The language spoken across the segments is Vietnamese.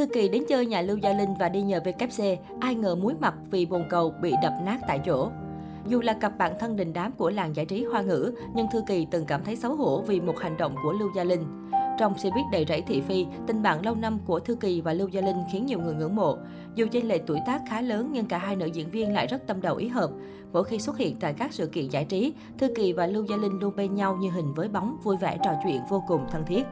Thư Kỳ đến chơi nhà Lưu Gia Linh và đi nhờ WC, ai ngờ muối mặt vì bồn cầu bị đập nát tại chỗ. Dù là cặp bạn thân đình đám của làng giải trí hoa ngữ, nhưng Thư Kỳ từng cảm thấy xấu hổ vì một hành động của Lưu Gia Linh. Trong xe buýt đầy rẫy thị phi, tình bạn lâu năm của Thư Kỳ và Lưu Gia Linh khiến nhiều người ngưỡng mộ. Dù chênh lệch tuổi tác khá lớn nhưng cả hai nữ diễn viên lại rất tâm đầu ý hợp. Mỗi khi xuất hiện tại các sự kiện giải trí, Thư Kỳ và Lưu Gia Linh luôn bên nhau như hình với bóng, vui vẻ trò chuyện vô cùng thân thiết.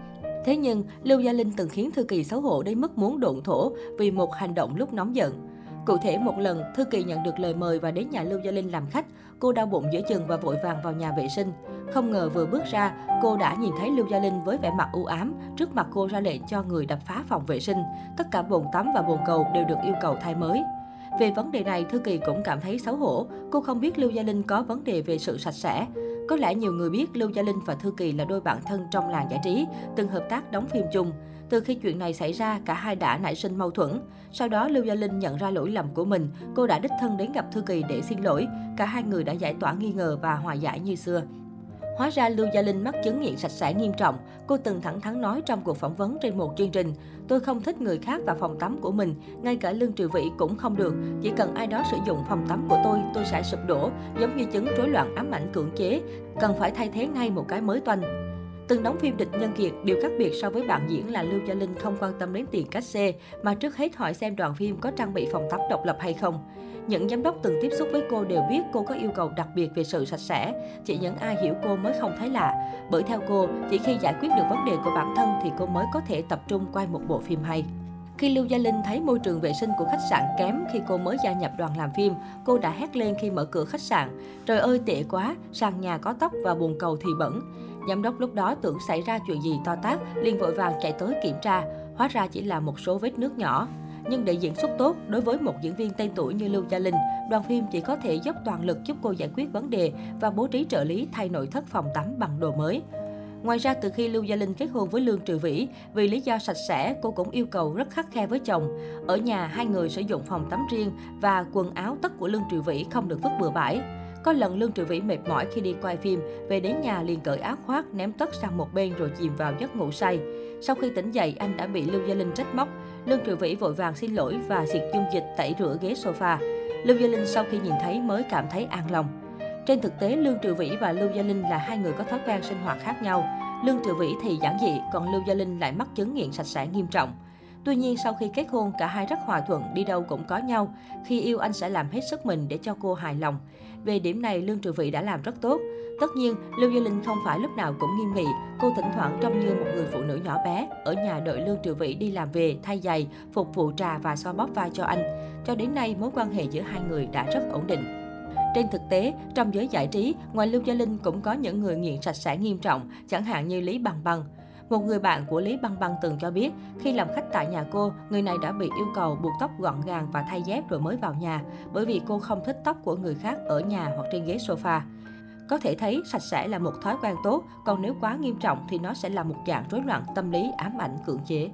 Thế nhưng, Lưu Gia Linh từng khiến Thư Kỳ xấu hổ đến mức muốn độn thổ vì một hành động lúc nóng giận. Cụ thể một lần, Thư Kỳ nhận được lời mời và đến nhà Lưu Gia Linh làm khách. Cô đau bụng giữa chừng và vội vàng vào nhà vệ sinh. Không ngờ vừa bước ra, cô đã nhìn thấy Lưu Gia Linh với vẻ mặt u ám. Trước mặt cô ra lệnh cho người đập phá phòng vệ sinh. Tất cả bồn tắm và bồn cầu đều được yêu cầu thay mới. Về vấn đề này, Thư Kỳ cũng cảm thấy xấu hổ. Cô không biết Lưu Gia Linh có vấn đề về sự sạch sẽ. Có lẽ nhiều người biết Lưu Gia Linh và Thư Kỳ là đôi bạn thân trong làng giải trí, từng hợp tác đóng phim chung. Từ khi chuyện này xảy ra, cả hai đã nảy sinh mâu thuẫn. Sau đó, Lưu Gia Linh nhận ra lỗi lầm của mình. Cô đã đích thân đến gặp Thư Kỳ để xin lỗi. Cả hai người đã giải tỏa nghi ngờ và hòa giải như xưa. Hóa ra Lưu Gia Linh mắc chứng nghiện sạch sẽ nghiêm trọng. Cô từng thẳng thắn nói trong cuộc phỏng vấn trên một chương trình. Tôi không thích người khác vào phòng tắm của mình, ngay cả Lương Trừ Vĩ cũng không được. Chỉ cần ai đó sử dụng phòng tắm của tôi, tôi sẽ sụp đổ, giống như chứng rối loạn ám ảnh cưỡng chế. Cần phải thay thế ngay một cái mới toanh. Từng đóng phim địch nhân kiệt, điều khác biệt so với bạn diễn là Lưu Gia Linh không quan tâm đến tiền cách xê, mà trước hết hỏi xem đoàn phim có trang bị phòng tắm độc lập hay không. Những giám đốc từng tiếp xúc với cô đều biết cô có yêu cầu đặc biệt về sự sạch sẽ. Chỉ những ai hiểu cô mới không thấy lạ. Bởi theo cô, chỉ khi giải quyết được vấn đề của bản thân thì cô mới có thể tập trung quay một bộ phim hay. Khi Lưu Gia Linh thấy môi trường vệ sinh của khách sạn kém khi cô mới gia nhập đoàn làm phim, cô đã hét lên khi mở cửa khách sạn. Trời ơi tệ quá, sàn nhà có tóc và bồn cầu thì bẩn. Giám đốc lúc đó tưởng xảy ra chuyện gì to tát, liền vội vàng chạy tới kiểm tra. Hóa ra chỉ là một số vết nước nhỏ. Nhưng để diễn xuất tốt, đối với một diễn viên tên tuổi như Lưu Gia Linh, đoàn phim chỉ có thể dốc toàn lực giúp cô giải quyết vấn đề và bố trí trợ lý thay nội thất phòng tắm bằng đồ mới. Ngoài ra, từ khi Lưu Gia Linh kết hôn với Lương Trừ Vĩ, vì lý do sạch sẽ, cô cũng yêu cầu rất khắc khe với chồng. Ở nhà, hai người sử dụng phòng tắm riêng và quần áo tất của Lương Trừ Vĩ không được vứt bừa bãi. Có lần Lương triệu Vĩ mệt mỏi khi đi quay phim, về đến nhà liền cởi áo khoác, ném tất sang một bên rồi chìm vào giấc ngủ say. Sau khi tỉnh dậy, anh đã bị Lưu Gia Linh trách móc. Lương triệu Vĩ vội vàng xin lỗi và xịt dung dịch tẩy rửa ghế sofa. Lưu Gia Linh sau khi nhìn thấy mới cảm thấy an lòng. Trên thực tế, Lương triệu Vĩ và Lưu Gia Linh là hai người có thói quen sinh hoạt khác nhau. Lương triệu Vĩ thì giản dị, còn Lưu Gia Linh lại mắc chứng nghiện sạch sẽ nghiêm trọng. Tuy nhiên, sau khi kết hôn, cả hai rất hòa thuận, đi đâu cũng có nhau. Khi yêu anh sẽ làm hết sức mình để cho cô hài lòng. Về điểm này, Lương Trừ Vị đã làm rất tốt. Tất nhiên, Lưu Gia Linh không phải lúc nào cũng nghiêm nghị. Cô thỉnh thoảng trông như một người phụ nữ nhỏ bé, ở nhà đợi Lương Trừ Vị đi làm về, thay giày, phục vụ trà và xoa bóp vai cho anh. Cho đến nay, mối quan hệ giữa hai người đã rất ổn định. Trên thực tế, trong giới giải trí, ngoài Lưu Gia Linh cũng có những người nghiện sạch sẽ nghiêm trọng, chẳng hạn như Lý Bằng Bằng. Một người bạn của Lý Băng Băng từng cho biết, khi làm khách tại nhà cô, người này đã bị yêu cầu buộc tóc gọn gàng và thay dép rồi mới vào nhà, bởi vì cô không thích tóc của người khác ở nhà hoặc trên ghế sofa. Có thể thấy sạch sẽ là một thói quen tốt, còn nếu quá nghiêm trọng thì nó sẽ là một dạng rối loạn tâm lý ám ảnh cưỡng chế.